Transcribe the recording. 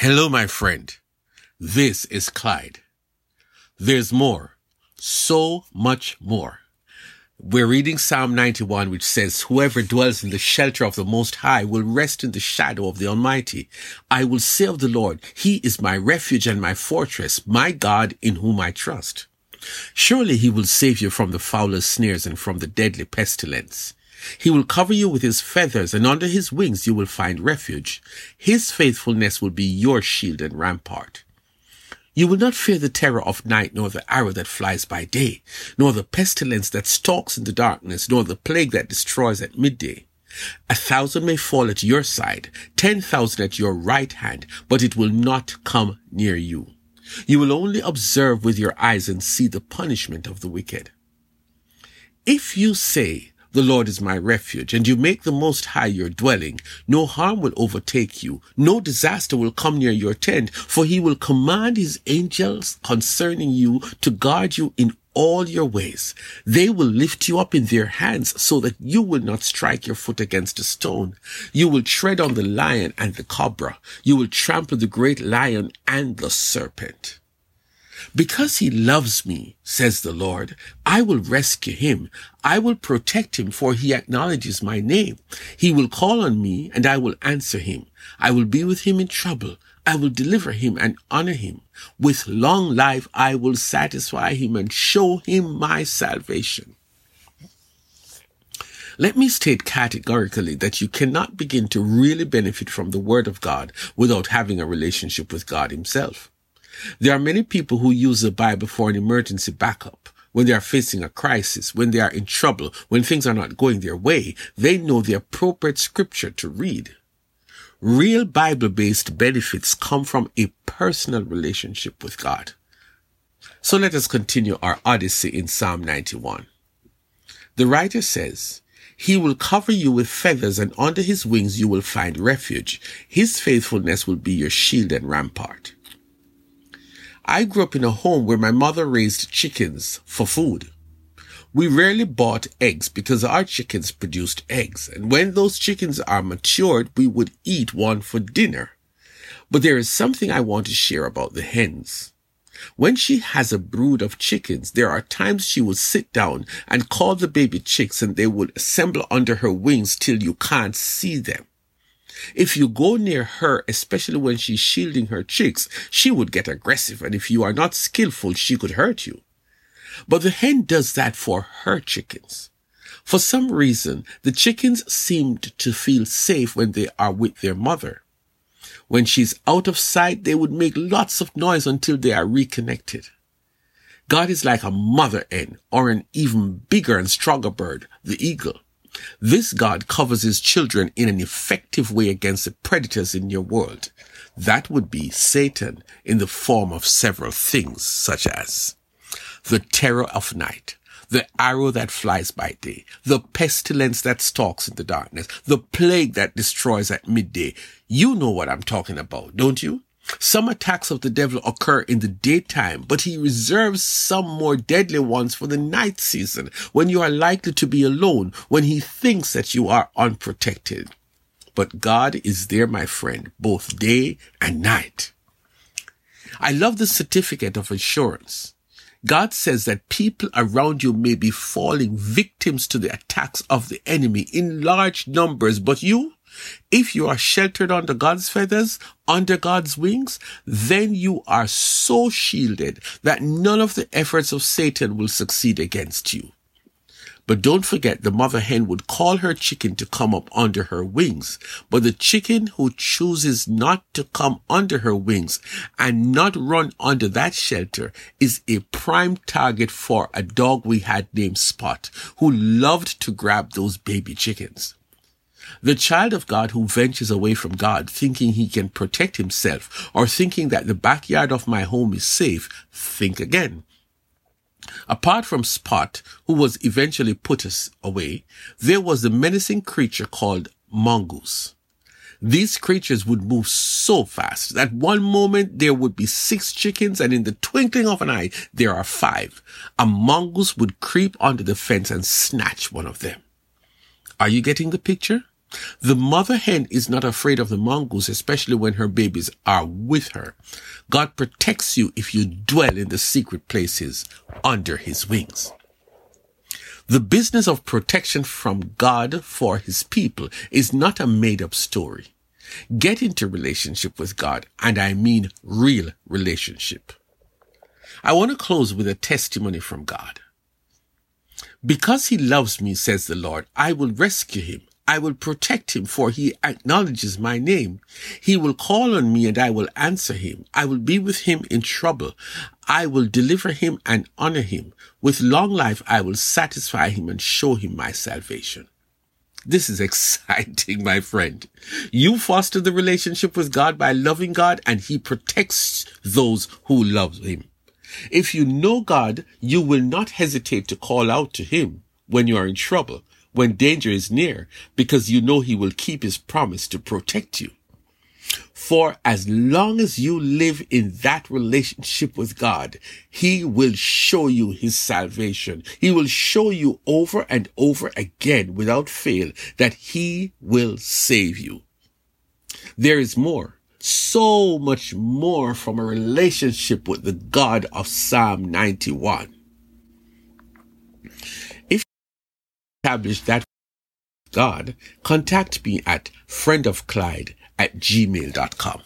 Hello, my friend. This is Clyde. There's more. So much more. We're reading Psalm 91, which says, Whoever dwells in the shelter of the Most High will rest in the shadow of the Almighty. I will say of the Lord, He is my refuge and my fortress, my God in whom I trust. Surely He will save you from the fowler's snares and from the deadly pestilence. He will cover you with his feathers, and under his wings you will find refuge. His faithfulness will be your shield and rampart. You will not fear the terror of night, nor the arrow that flies by day, nor the pestilence that stalks in the darkness, nor the plague that destroys at midday. A thousand may fall at your side, ten thousand at your right hand, but it will not come near you. You will only observe with your eyes and see the punishment of the wicked. If you say, the Lord is my refuge, and you make the Most High your dwelling. No harm will overtake you, no disaster will come near your tent, for he will command his angels concerning you to guard you in all your ways. They will lift you up in their hands so that you will not strike your foot against a stone. You will tread on the lion and the cobra. You will trample the great lion and the serpent. Because he loves me, says the Lord, I will rescue him. I will protect him for he acknowledges my name. He will call on me and I will answer him. I will be with him in trouble. I will deliver him and honor him. With long life I will satisfy him and show him my salvation. Let me state categorically that you cannot begin to really benefit from the Word of God without having a relationship with God Himself. There are many people who use the Bible for an emergency backup. When they are facing a crisis, when they are in trouble, when things are not going their way, they know the appropriate scripture to read. Real Bible-based benefits come from a personal relationship with God. So let us continue our odyssey in Psalm 91. The writer says, He will cover you with feathers and under his wings you will find refuge. His faithfulness will be your shield and rampart. I grew up in a home where my mother raised chickens for food. We rarely bought eggs because our chickens produced eggs. And when those chickens are matured, we would eat one for dinner. But there is something I want to share about the hens. When she has a brood of chickens, there are times she will sit down and call the baby chicks and they will assemble under her wings till you can't see them. If you go near her, especially when she's shielding her chicks, she would get aggressive. And if you are not skillful, she could hurt you. But the hen does that for her chickens. For some reason, the chickens seemed to feel safe when they are with their mother. When she's out of sight, they would make lots of noise until they are reconnected. God is like a mother hen or an even bigger and stronger bird, the eagle. This God covers his children in an effective way against the predators in your world. That would be Satan in the form of several things, such as the terror of night, the arrow that flies by day, the pestilence that stalks in the darkness, the plague that destroys at midday. You know what I'm talking about, don't you? Some attacks of the devil occur in the daytime, but he reserves some more deadly ones for the night season when you are likely to be alone, when he thinks that you are unprotected. But God is there, my friend, both day and night. I love the certificate of assurance. God says that people around you may be falling victims to the attacks of the enemy in large numbers, but you, if you are sheltered under God's feathers, under God's wings, then you are so shielded that none of the efforts of Satan will succeed against you. But don't forget the mother hen would call her chicken to come up under her wings. But the chicken who chooses not to come under her wings and not run under that shelter is a prime target for a dog we had named Spot who loved to grab those baby chickens. The child of God who ventures away from God thinking he can protect himself or thinking that the backyard of my home is safe, think again. Apart from Spot, who was eventually put us away, there was the menacing creature called mongoose. These creatures would move so fast that one moment there would be six chickens and in the twinkling of an eye there are five. A mongoose would creep under the fence and snatch one of them. Are you getting the picture? The mother hen is not afraid of the mongoose, especially when her babies are with her. God protects you if you dwell in the secret places under his wings. The business of protection from God for his people is not a made up story. Get into relationship with God, and I mean real relationship. I want to close with a testimony from God. Because he loves me, says the Lord, I will rescue him. I will protect him, for he acknowledges my name. He will call on me and I will answer him. I will be with him in trouble. I will deliver him and honor him. With long life, I will satisfy him and show him my salvation. This is exciting, my friend. You foster the relationship with God by loving God and he protects those who love him. If you know God, you will not hesitate to call out to him when you are in trouble when danger is near because you know he will keep his promise to protect you. For as long as you live in that relationship with God, He will show you His salvation. He will show you over and over again without fail that He will save you. There is more, so much more from a relationship with the God of Psalm 91. Establish that God, contact me at friendofclyde at gmail.com.